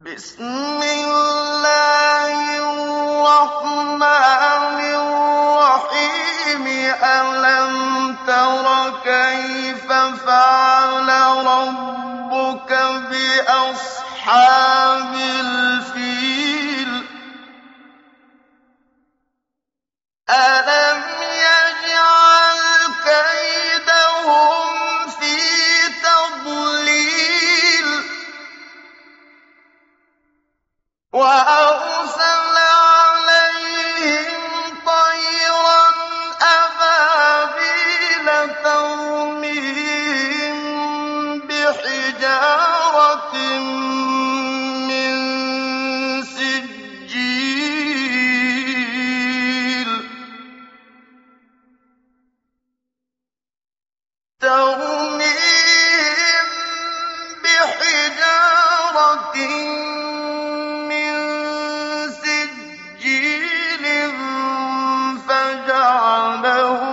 بسم الله الرحمن الرحيم. ألم تر كيف فعل ربك بأصحاب وأرسل عليهم طيرا أبابيل ترميهم بحجارة من سجيل. ترميهم بحجارة لعنه